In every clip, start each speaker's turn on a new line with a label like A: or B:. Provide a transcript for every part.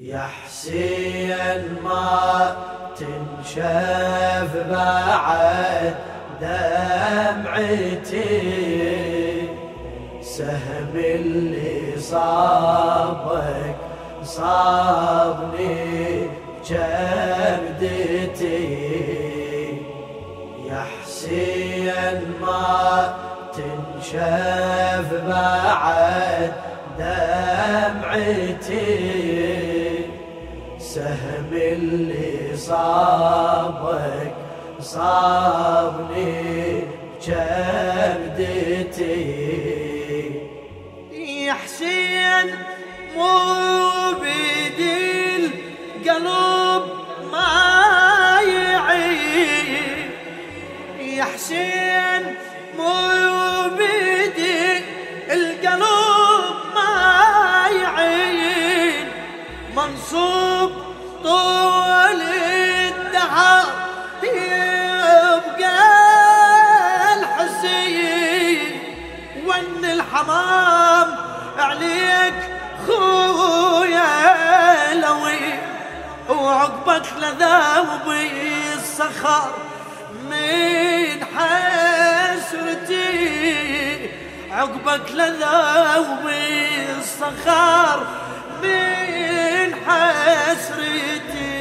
A: يا حسين ما تنشف بعد دمعتي. سهم اللي صابك صابني جبدتي. يا حسين ما تنشف بعد دمعتي. سهم اللي صابك صابني جبدتي
B: يا حسين مو بيدي القلب ما يعين يا حسين مو بيدي القلب ما يعين منصوب الحمام. عليك خويا لوي وعقبك لذوب الصخر. من حسرتي عقبك لذوب الصخر. من حسرتي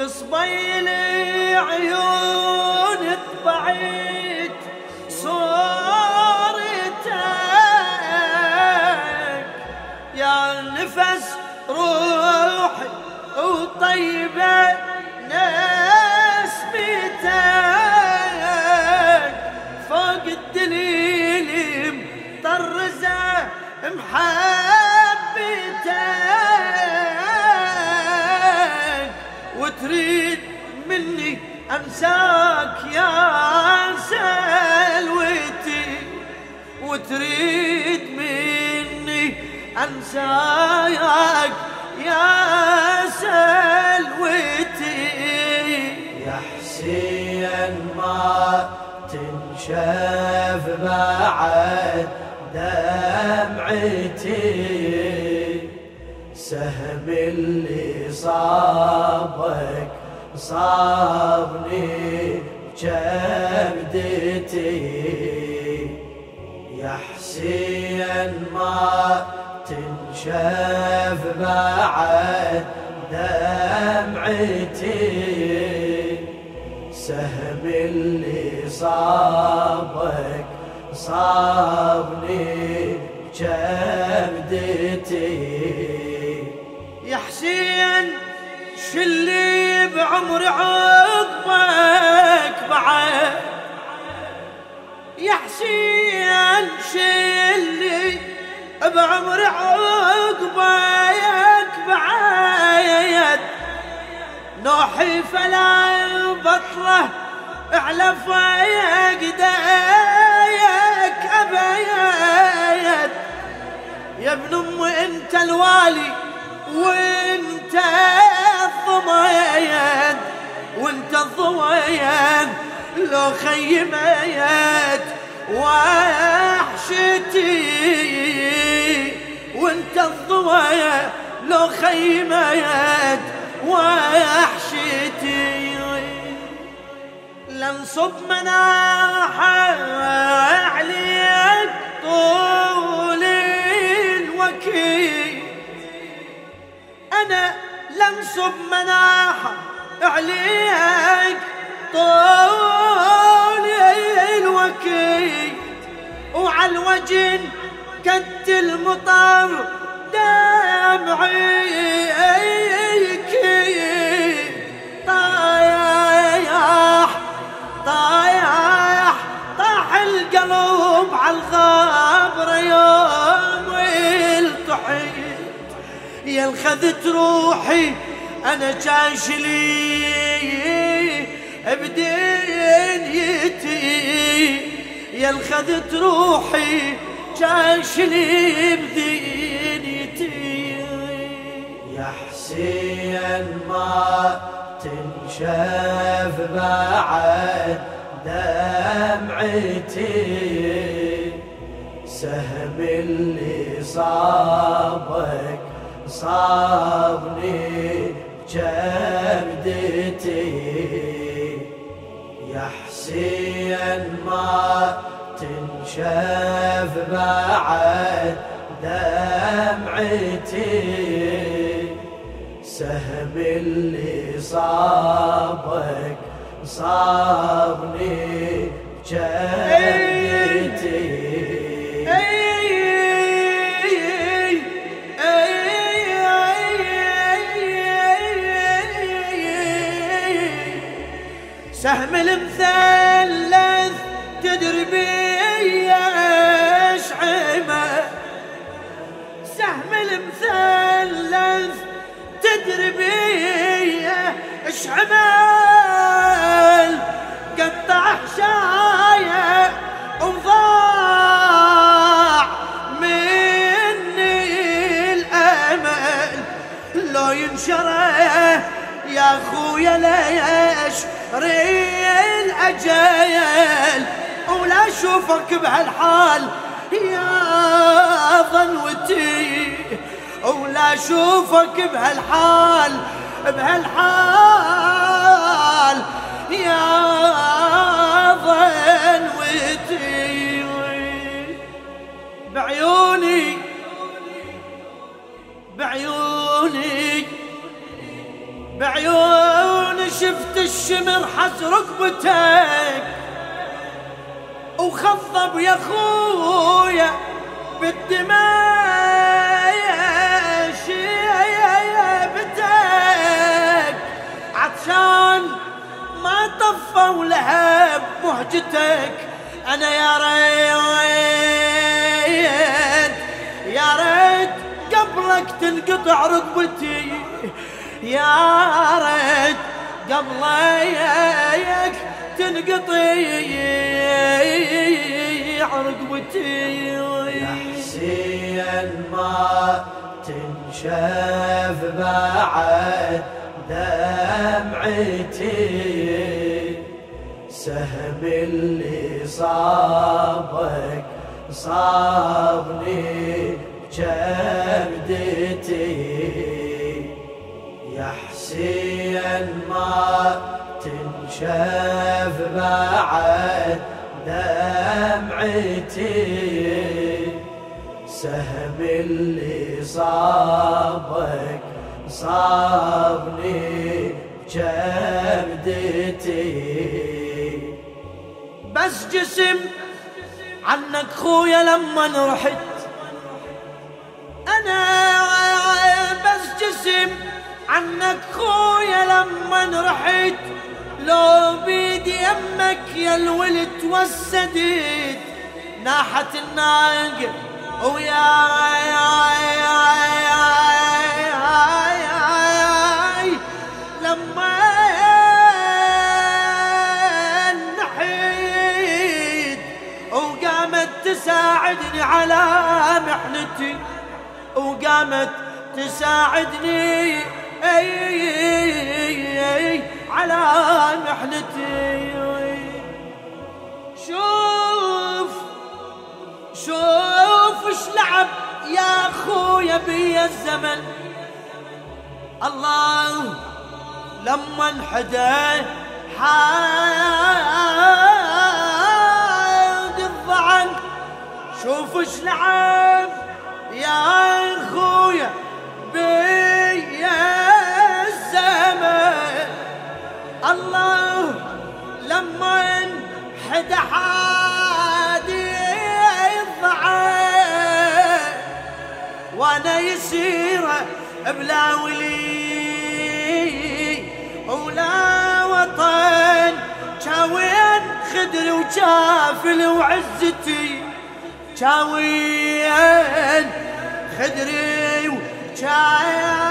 B: بصبيل عيون طبعت نفس روحي وطيبة نسمتك فوق الدليل مطرزة محبتك وتريد مني أنساك يا سلوتي أنساك يا سلوتي.
A: يا حسين ما تنشف بعد دمعتي. سهم اللي صابك صابني جبدتي. يا حسين ما تنشف بعد دمعتي. سهم اللي صابك صابني جبدتي
B: يا حسين شلي بعمر عقبك بعد. يا حسين شلي بعمر عقبك بعد نوحي فلا بطله على دايك أبيد. يا ابن أم أنت الوالي وأنت الضميد. وأنت الضميد لو خيميت وحشتي وانت الضميد لو خيميت وحشتي. لنصب مناحة عليك طول الوكيل أنا لنصب مناحة عليك طول الوكيل وعلى الوجن كد المطر طايح طايح طاح القلب يوم روحي أنا جاشلي بدنيتي يا الخذت روحي جاشلي بدنيتي
A: يا حسين ما تنشف بعد دمعتي سهم اللي صابك صابني جبدتي يا حسين ما تنشف بعد دمعتي. سهم اللي صابك صابني.
B: سهم المثلث تدري بي عمى سهم المثلث تدري بي إيش عمل قطع حشاية وضاع مني الأمل. لو ينشره يا خويا ليش ريل اجيل ولا أشوفك بهالحال. يا ظنوتي ولا أشوفك بهالحال بهالحال. يا ظنوتي بعيوني بعيوني بعيوني. شفت الشمر حز ركبتك وخضب يا خويا بالدماء شيبتك عطشان ما طفوا لهب مهجتك. أنا يا ريت يا ريت قبلك تنقطع ركبتي. يا ريت قبلك تنقطع ركبتي
A: يا حسين ما تنشف بعد دمعتي. سهم اللي صابك صابني جبدتي ما تنشف بعد دمعتي. سهم اللي صابك صابني جبدتي
B: بس جسم عنك خويا لما رحت عنك خويا لما رحت لو بيدي يمك يا الولد توسدت. ناحت الناقة ويا لما نحيت وقامت تساعدني على محنتي وقامت تساعدني أي على محنتي. شوف شوف إيش لعب يا أخويا بي الزمن. الله لما انحدى حاد الضعن. شوف إيش لعب يا أخويا بي الله لما انحدى حادي وأنا يسيره بلا ولي ولا وطن شاوين خدري وشافل وعزتي. شاوين خدري وشافلي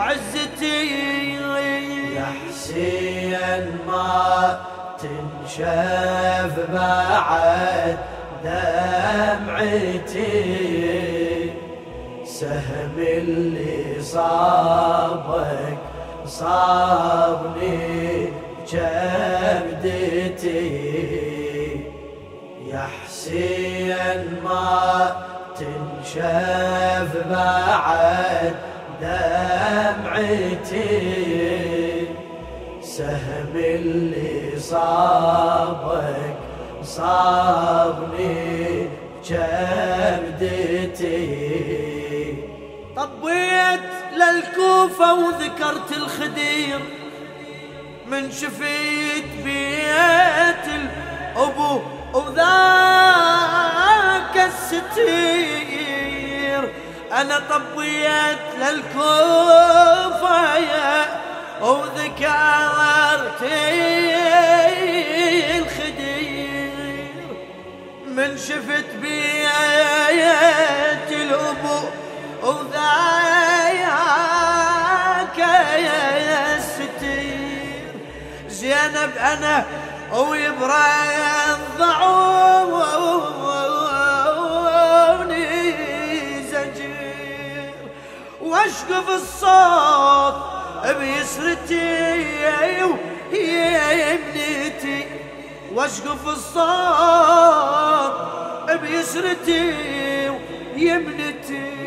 B: وعزتي
A: يا حسين ما تنشف بعد دمعتي. سهم اللي صابك صابني جبدتي. يا حسين ما تنشف بعد دمعتي سهم اللي صابك صابني كبدتي
B: طبيت للكوفة وذكرت الخدير من شفيت بيت الأبو وذاك أنا طبيت للكوفة يا وذكرت الخدير من شفت بيت الأبو وذاك يا الستير زينب أنا ويبرضعوني واشقف الصوت بيسرتي ابنتي واشقف الصوت بيسرتي ابنتي